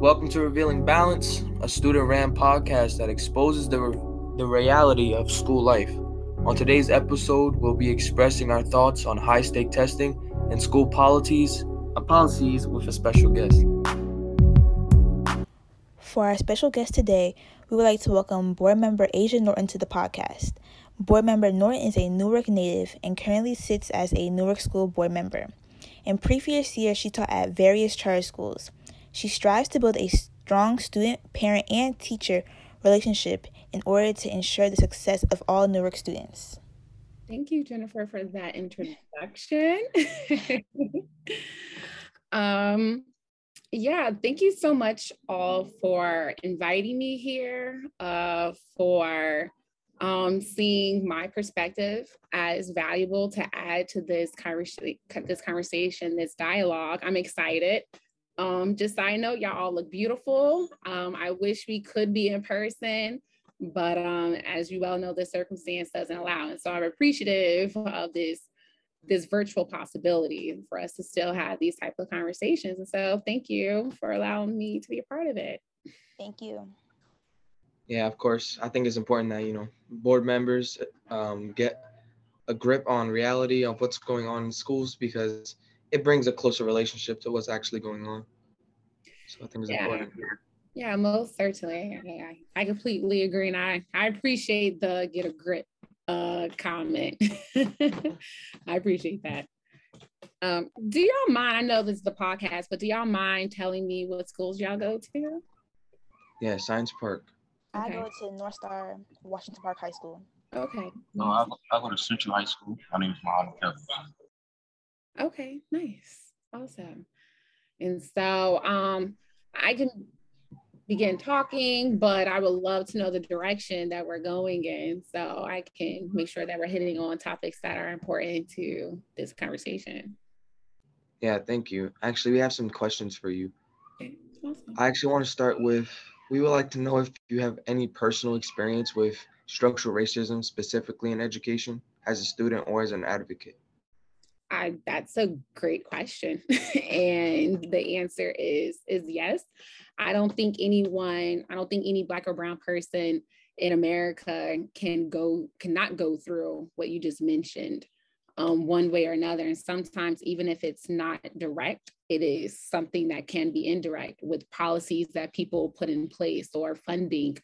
Welcome to Revealing Balance, a student ran podcast that exposes the, the reality of school life. On today's episode, we'll be expressing our thoughts on high stake testing and school policies, uh, policies with a special guest. For our special guest today, we would like to welcome board member Asia Norton to the podcast. Board member Norton is a Newark native and currently sits as a Newark School board member. In previous years, she taught at various charter schools. She strives to build a strong student, parent, and teacher relationship in order to ensure the success of all Newark students. Thank you, Jennifer, for that introduction. um, yeah, thank you so much all for inviting me here, uh, for um, seeing my perspective as valuable to add to this this conversation, this dialogue. I'm excited. Um, just side note, y'all all look beautiful. Um, I wish we could be in person, but um, as you well know, the circumstance doesn't allow. And so I'm appreciative of this this virtual possibility for us to still have these type of conversations. And so thank you for allowing me to be a part of it. Thank you. Yeah, of course. I think it's important that, you know, board members um, get a grip on reality of what's going on in schools because it brings a closer relationship to what's actually going on. So I think it's yeah. important. Yeah, most certainly. Yeah, I completely agree. And I, I appreciate the get a grip uh, comment. I appreciate that. Um, do y'all mind? I know this is the podcast, but do y'all mind telling me what schools y'all go to? Yeah, Science Park. I go to North Star Washington Park High School. Okay. No, I go, I go to Central High School. My name is Mohammed Kevin. Okay, nice. Awesome. And so um I can begin talking, but I would love to know the direction that we're going in so I can make sure that we're hitting on topics that are important to this conversation. Yeah, thank you. Actually, we have some questions for you. Okay, awesome. I actually want to start with we would like to know if you have any personal experience with structural racism, specifically in education, as a student or as an advocate. I, that's a great question. and the answer is is yes. I don't think anyone, I don't think any black or brown person in America can go cannot go through what you just mentioned um, one way or another. And sometimes even if it's not direct, it is something that can be indirect with policies that people put in place or funding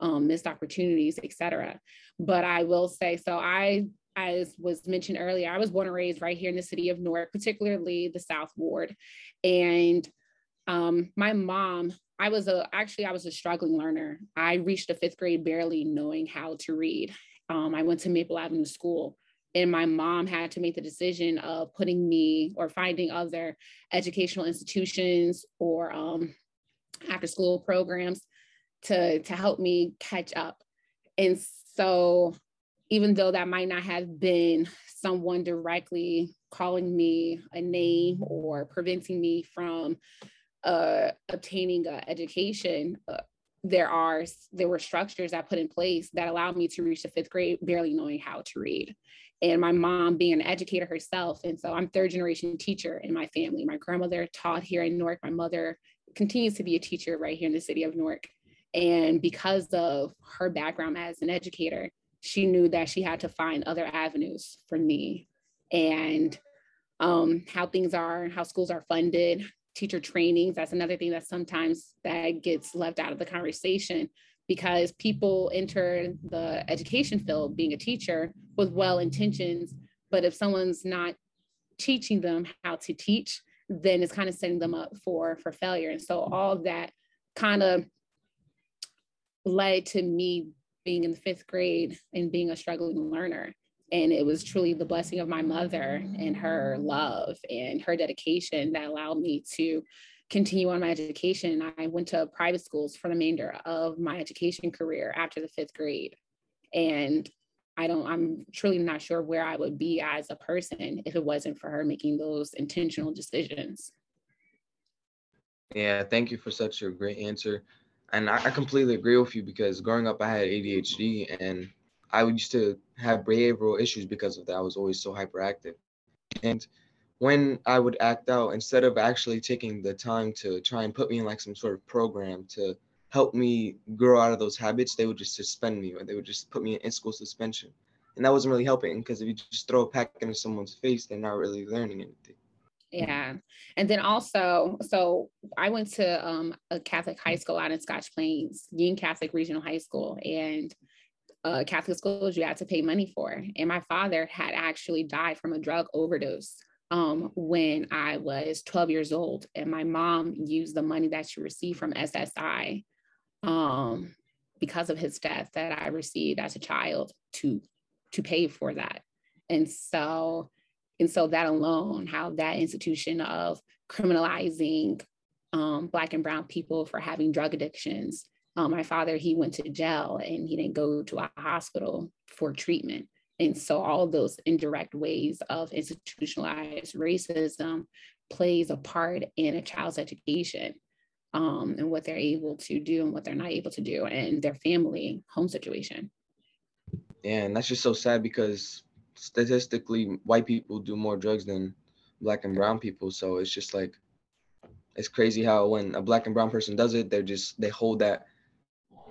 um, missed opportunities, et cetera. But I will say, so I as was mentioned earlier, I was born and raised right here in the city of Newark, particularly the South Ward. And um, my mom, I was a actually I was a struggling learner. I reached the fifth grade barely knowing how to read. Um, I went to Maple Avenue School, and my mom had to make the decision of putting me or finding other educational institutions or um, after school programs to to help me catch up. And so even though that might not have been someone directly calling me a name or preventing me from uh, obtaining an education, uh, there are there were structures that put in place that allowed me to reach the fifth grade barely knowing how to read. And my mom being an educator herself and so i'm third generation teacher in my family. My grandmother taught here in newark. My mother continues to be a teacher right here in the city of newark. And because of her background as an educator she knew that she had to find other avenues for me and um, how things are, how schools are funded, teacher trainings. That's another thing that sometimes that gets left out of the conversation because people enter the education field being a teacher with well intentions, but if someone's not teaching them how to teach, then it's kind of setting them up for for failure. And so all of that kind of led to me being in the fifth grade and being a struggling learner. And it was truly the blessing of my mother and her love and her dedication that allowed me to continue on my education. I went to private schools for the remainder of my education career after the fifth grade. And I don't, I'm truly not sure where I would be as a person if it wasn't for her making those intentional decisions. Yeah, thank you for such a great answer and I, completely agree with you because growing up, I had ADHD and I used to have behavioral issues because of that. I was always so hyperactive. And when I would act out, instead of actually taking the time to try and put me in like some sort of program to help me grow out of those habits, they would just suspend me or they would just put me in school suspension. And that wasn't really helping because if you just throw a pack into someone's face, they're not really learning anything. Yeah. And then also, so I went to um, a Catholic high school out in Scotch Plains, Union Catholic Regional High School. And uh, Catholic schools you had to pay money for. And my father had actually died from a drug overdose um, when I was 12 years old. And my mom used the money that she received from SSI um, because of his death that I received as a child to to pay for that. And so and so that alone, how that institution of criminalizing um, Black and Brown people for having drug addictions. Um, my father, he went to jail and he didn't go to a hospital for treatment. And so all those indirect ways of institutionalized racism plays a part in a child's education um, and what they're able to do and what they're not able to do and their family home situation. Yeah, and that's just so sad because statistically white people do more drugs than black and brown people. So it's just like it's crazy how when a black and brown person does it they're just they hold that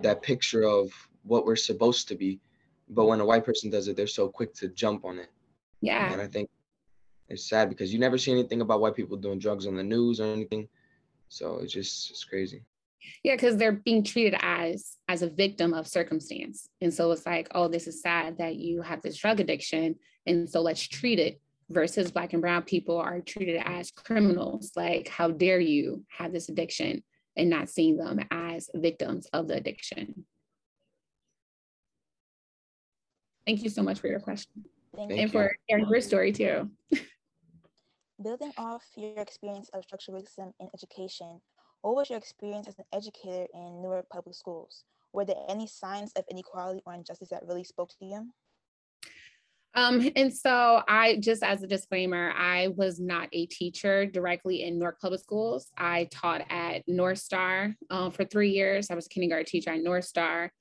that picture of what we're supposed to be. But when a white person does it they're so quick to jump on it. Yeah. And i think it's sad because you never see anything about white people doing drugs on the news or anything. So it's just it's crazy yeah because they're being treated as as a victim of circumstance. And so it's like oh this is sad that you have this drug addiction. And so let's treat it versus black and brown people are treated as criminals. Like how dare you have this addiction and not seeing them as victims of the addiction? Thank you so much for your question. Thank and you. for sharing your story too. Building off your experience of structural racism in education, what was your experience as an educator in Newark Public Schools? Were there any signs of inequality or injustice that really spoke to you? Um, and so I just as a disclaimer, I was not a teacher directly in Newark Public Schools. I taught at North Star um, for three years. I was a kindergarten teacher at North Star.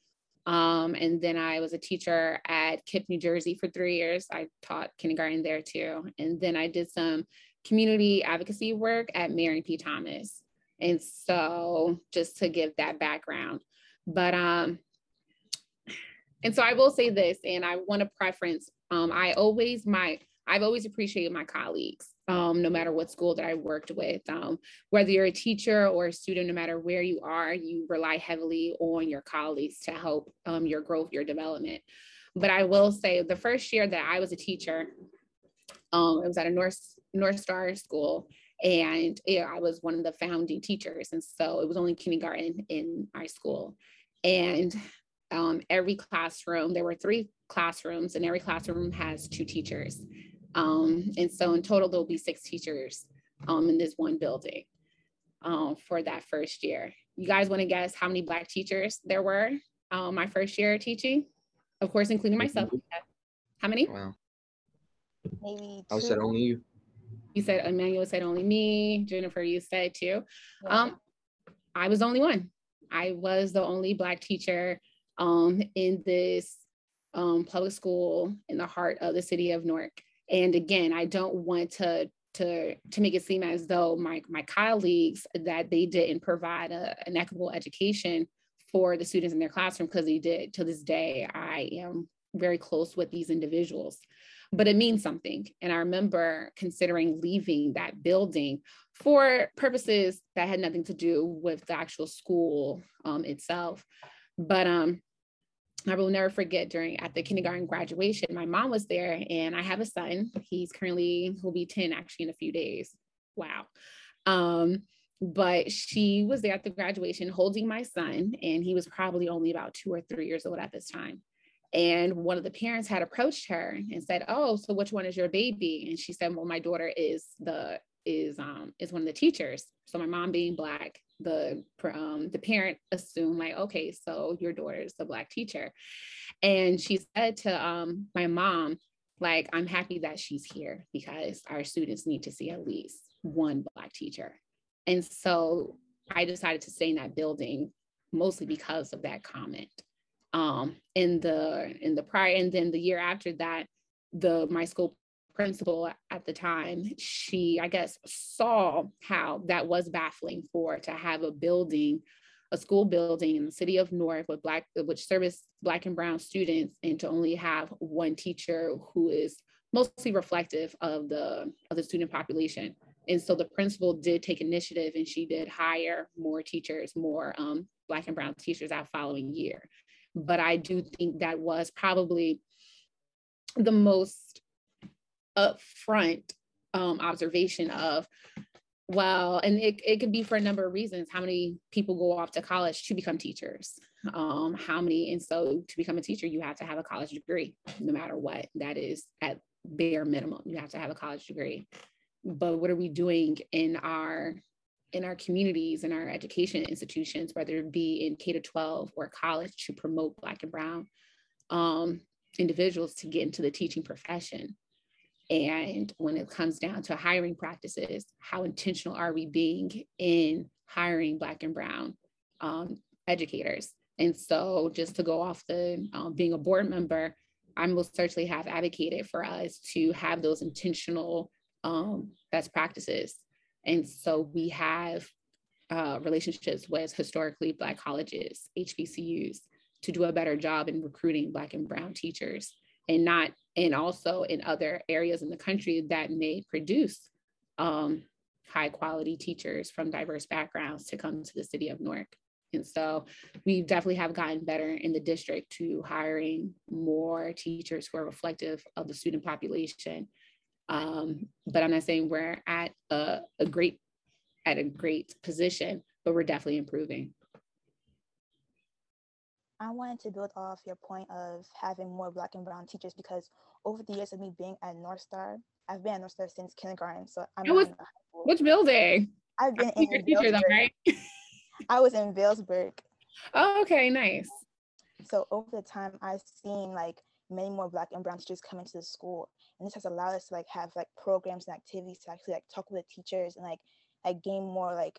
Um, and then I was a teacher at KIPP, New Jersey for three years. I taught kindergarten there too. And then I did some community advocacy work at Marion P. Thomas. And so just to give that background. But um, and so I will say this, and I want to preference, um, I always my I've always appreciated my colleagues, um, no matter what school that I worked with. Um, whether you're a teacher or a student, no matter where you are, you rely heavily on your colleagues to help um, your growth, your development. But I will say the first year that I was a teacher, um, it was at a North North Star school, and yeah, I was one of the founding teachers. And so it was only kindergarten in our school. And um, every classroom, there were three classrooms, and every classroom has two teachers. Um, and so in total, there'll be six teachers um, in this one building um, for that first year. You guys want to guess how many Black teachers there were um, my first year teaching? Of course, including myself. How many? Wow. Maybe two. I said two? only you. You said Emmanuel said only me. Jennifer, you said too. Um, I was the only one. I was the only Black teacher um, in this um, public school in the heart of the city of Newark. And again, I don't want to to to make it seem as though my my colleagues that they didn't provide a, an equitable education for the students in their classroom because they did. To this day, I am very close with these individuals but it means something. And I remember considering leaving that building for purposes that had nothing to do with the actual school um, itself. But um, I will never forget during at the kindergarten graduation, my mom was there, and I have a son. He's currently he'll be 10 actually in a few days. Wow. Um, but she was there at the graduation holding my son, and he was probably only about two or three years old at this time. And one of the parents had approached her and said, "Oh, so which one is your baby?" And she said, "Well, my daughter is the is um is one of the teachers." So my mom being black, the um the parent assumed like, "Okay, so your daughter is the black teacher." And she said to um my mom, like, "I'm happy that she's here because our students need to see at least one black teacher." And so I decided to stay in that building mostly because of that comment um, in the in the prior and then the year after that the my school principal at the time, she, I guess, saw how that was baffling for to have a building, a school building in the city of Newark with black, which service black and brown students, and to only have one teacher who is mostly reflective of the of the student population. And so the principal did take initiative and she did hire more teachers, more um, black and brown teachers that following year. But I do think that was probably the most upfront um, observation of well and it, it could be for a number of reasons how many people go off to college to become teachers um, how many and so to become a teacher you have to have a college degree no matter what that is at bare minimum you have to have a college degree. But what are we doing in our in our communities in our education institutions whether it be in k to 12 or college to promote black and brown um, individuals to get into the teaching profession and when it comes down to hiring practices how intentional are we being in hiring black and brown um, educators and so just to go off the um, being a board member I most certainly have advocated for us to have those intentional um, best practices. And so we have uh, relationships with historically Black colleges, HBCUs, to do a better job in recruiting Black and Brown teachers and not, and also in other areas in the country that may produce um, high quality teachers from diverse backgrounds to come to the city of Newark. And so we definitely have gotten better in the district to hiring more teachers who are reflective of the student population. Um, but I'm not saying we're at a, a great at a great position, but we're definitely improving. I wanted to build off your point of having more black and brown teachers because over the years of me being at North Star, I've been at North Star since kindergarten. So I'm was, which building? I've been in your teacher though, right? I was in Vailsburg. Oh, okay, nice. So over the time, I've seen like many more Black and Brown teachers come into the school, and this has allowed us to like have like programs and activities to actually like talk with the teachers and like like gain more like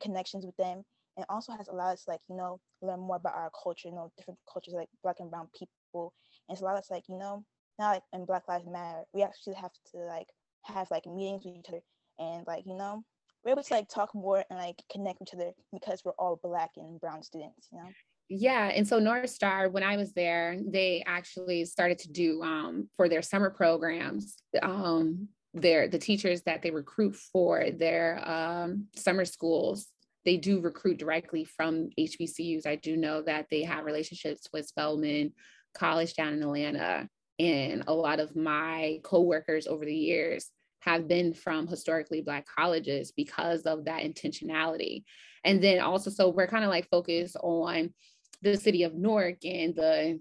connections with them, and also has allowed us like you know learn more about our culture, you know different cultures like Black and Brown people, and it's allowed us like you know now like in Black Lives Matter, we actually have to like have like meetings with each other and like you know we're able to like talk more and like connect with each other because we're all black and brown students, you know? Yeah. And so North Star, when I was there, they actually started to do um, for their summer programs, um, their the teachers that they recruit for their um, summer schools, they do recruit directly from HBCUs. I do know that they have relationships with Spelman College down in Atlanta. And a lot of my coworkers over the years have been from historically Black colleges because of that intentionality. And then also, so we're kind of like focused on the city of Newark and the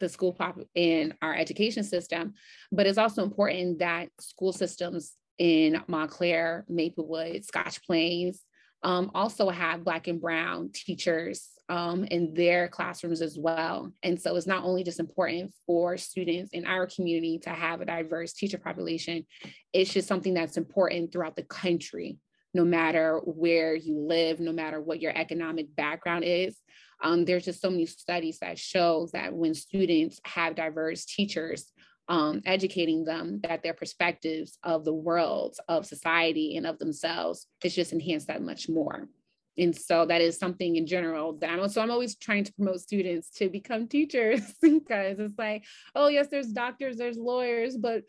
the school pop in our education system, but it's also important that school systems in Montclair, Maplewood, Scotch Plains, um, also have Black and Brown teachers um, in their classrooms as well. And so it's not only just important for students in our community to have a diverse teacher population, it's just something that's important throughout the country, no matter where you live, no matter what your economic background is. Um, there's just so many studies that show that when students have diverse teachers, um, educating them that their perspectives of the world, of society, and of themselves is just enhanced that much more. And so that is something in general that I'm so I'm always trying to promote students to become teachers because it's like, oh yes, there's doctors, there's lawyers, but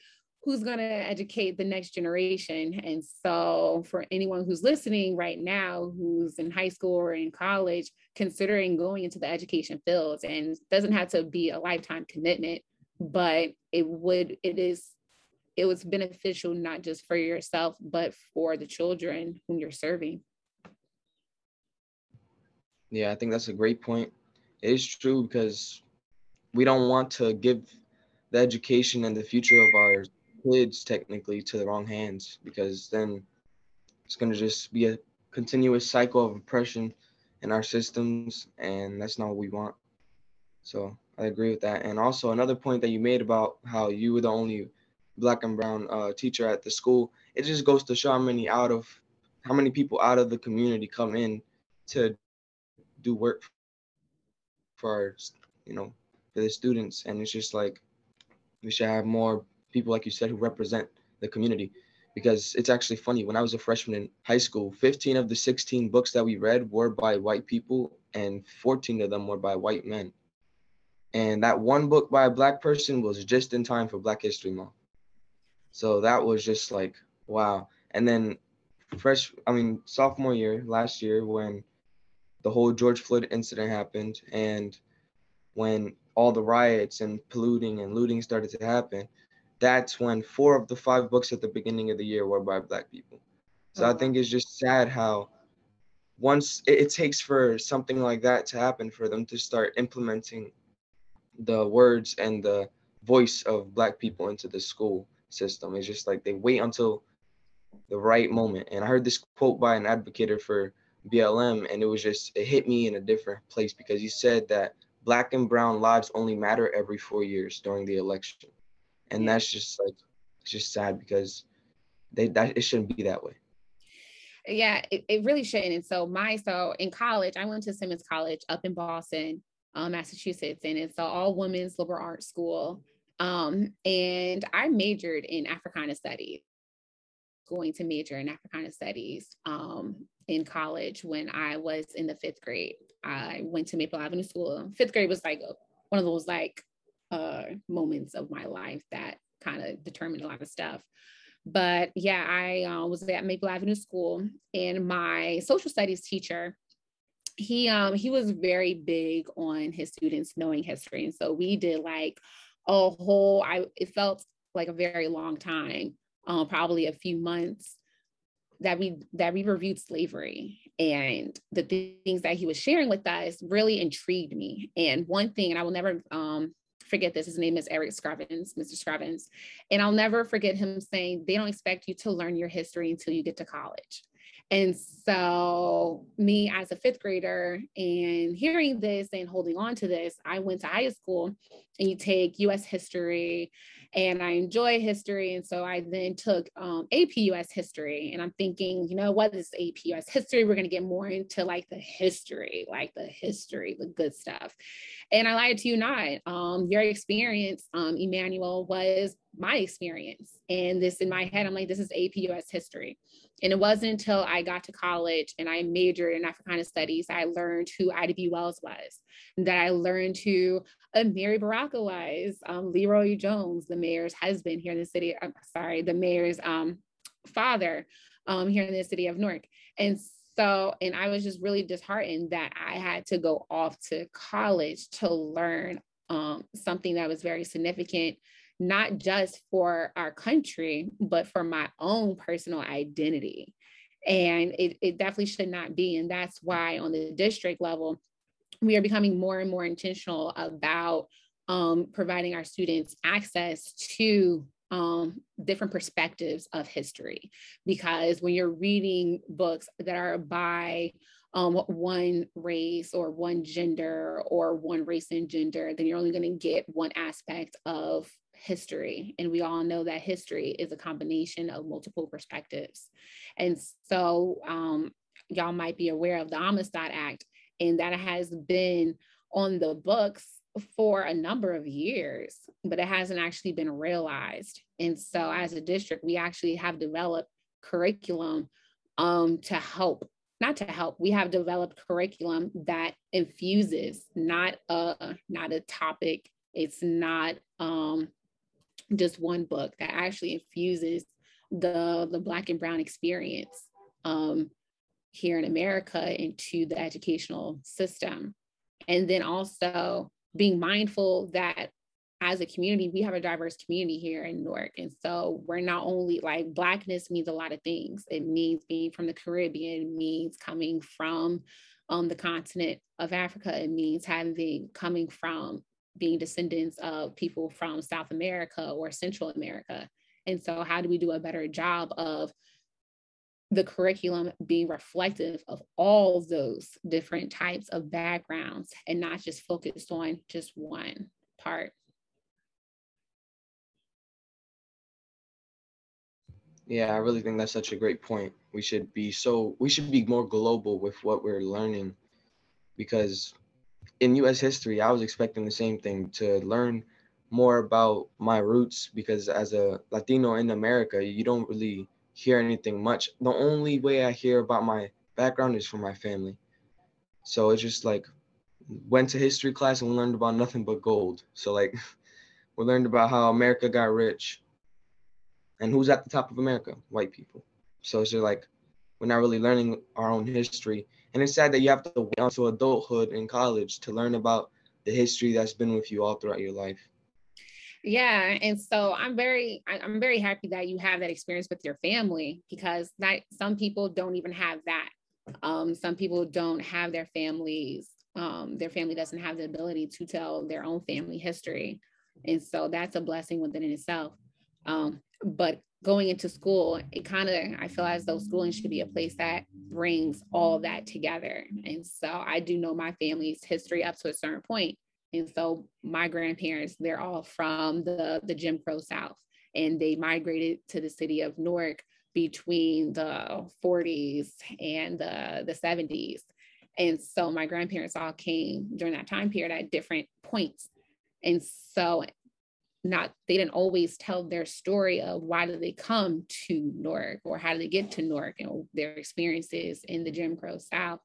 who's going to educate the next generation? And so for anyone who's listening right now, who's in high school or in college, considering going into the education fields and doesn't have to be a lifetime commitment, but it would it is it was beneficial not just for yourself but for the children whom you're serving yeah i think that's a great point it is true because we don't want to give the education and the future of our kids technically to the wrong hands because then it's going to just be a continuous cycle of oppression in our systems and that's not what we want so I agree with that. And also another point that you made about how you were the only black and brown uh, teacher at the school, it just goes to show how many out of how many people out of the community come in to do work for our, you know, for the students. And it's just like we should have more people like you said who represent the community. Because it's actually funny when i was a freshman in high school 15 of the 16 books that we read were by white people and 14 of them were by white men. And that one book by a black person was just in time for black history month. So that was just like wow. And then fresh i mean sophomore year last year when the whole george floyd incident happened and when all the riots and polluting and looting started to happen that's when four of the five books at the beginning of the year were by black people. So oh. I think it's just sad how once it, it, takes for something like that to happen for them to start implementing the words and the voice of black people into the school system. It's just like they wait until the right moment. And I heard this quote by an advocate for BLM, and it was just it hit me in a different place because he said that black and brown lives only matter every four years during the election and that's just like it's just sad because they that it shouldn't be that way. Yeah it, it really shouldn't. And so my so in college i went to simmons college up in boston um, massachusetts and it's an all women's liberal arts school. Um, and i majored in africana studies. Going to major in africana studies um, in college when i was in the fifth grade. I went to maple avenue school. Fifth grade was like one of those like uh, moments of my life that kind of determined a lot of stuff. But yeah, I uh, was at Maple Avenue School, and my social studies teacher, he um he was very big on his students knowing history, and so we did like a whole. I it felt like a very long time, um, probably a few months that we that we reviewed slavery and the things that he was sharing with us really intrigued me and one thing and i will never um forget this. His name is Eric Screvens, Mr. Screvens. And I'll never forget him saying, they don't expect you to learn your history until you get to college. And so, me as a fifth grader and hearing this and holding on to this, I went to high school and you take US history and I enjoy history. And so I then took um, AP US history, and I'm thinking, you know, what is AP US history? We're going to get more into like the history, like the history, the good stuff. And I lied to you not. Um, your experience, um, Emmanuel, was my experience. And this in my head, I'm like, this is AP US history. And it wasn't until I got to college and I majored in Africana studies, I learned who Ida B. Wells was, that I learned who Amiri Baraka was, um, LeRoi Jones, the mayor's husband here in the city, I'm sorry, the mayor's um, father um, here in the city of Newark. And so, and I was just really disheartened that I had to go off to college to learn um, something that was very significant, not just for our country, but for my own personal identity. And it, it definitely should not be. And that's why on the district level, we are becoming more and more intentional about um, providing our students access to um, different perspectives of history. Because when you're reading books that are by um, one race or one gender or one race and gender, then you're only going to get one aspect of history. And we all know that history is a combination of multiple perspectives. And so, um, y'all might be aware of the Amistad Act, and that has been on the books for a number of years, but it hasn't actually been realized. And so, as a district, we actually have developed curriculum um, to help, not to help, we have developed curriculum that infuses not a not a topic. It's not um, just one book that actually infuses the the Black and Brown experience um, here in America into the educational system, and then also being mindful that as a community, we have a diverse community here in Newark. And so we're not only like Blackness means a lot of things. It means being from the Caribbean, it means coming from um, the continent of Africa, it means having coming from being descendants of people from South America or Central America. And so, how do we do a better job of the curriculum being reflective of all those different types of backgrounds and not just focused on just one part. Yeah, I really think that's such a great point. We should be so we should be more global with what we're learning because in US history, I was expecting the same thing to learn more about my roots because as a Latino in America, you don't really hear anything much. The only way I hear about my background is from my family. So it's just like went to history class and learned about nothing but gold. So like we learned about how America got rich. And who's at the top of America? White people. So it's just like we're not really learning our own history. And it's sad that you have to wait until adulthood in college to learn about the history that's been with you all throughout your life. Yeah, and so I'm very I'm very happy that you have that experience with your family because that some people don't even have that. Um, some people don't have their families. Um, their family doesn't have the ability to tell their own family history, and so that's a blessing within itself. Um, but going into school, it kind of I feel as though schooling should be a place that brings all that together. And so I do know my family's history up to a certain point. and so my grandparents, they're all from the, the Jim Crow South, and they migrated to the city of Newark between the 40s and the, the 70s. And so my grandparents all came during that time period at different points. And so not they didn't always tell their story of why did they come to Newark or how did they get to Newark and their experiences in the Jim Crow South.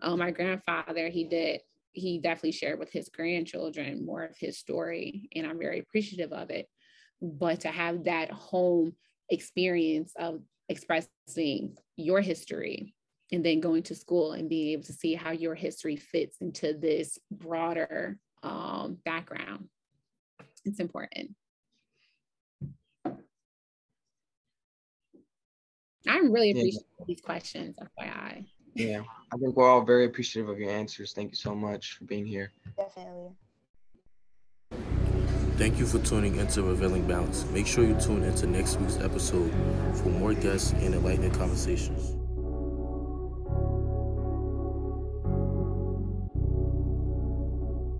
Um, my grandfather, he did he definitely shared with his grandchildren more of his story, and I'm very appreciative of it. But to have that home experience of expressing your history and then going to school and being able to see how your history fits into this broader um, background, it's important. I'm really appreciative yeah. these questions, FYI. Yeah, I think we're all very appreciative of your answers. Thank you so much for being here. Definitely. Thank you for tuning into Revealing Balance. Make sure you tune into next week's episode for more guests and enlightening conversations.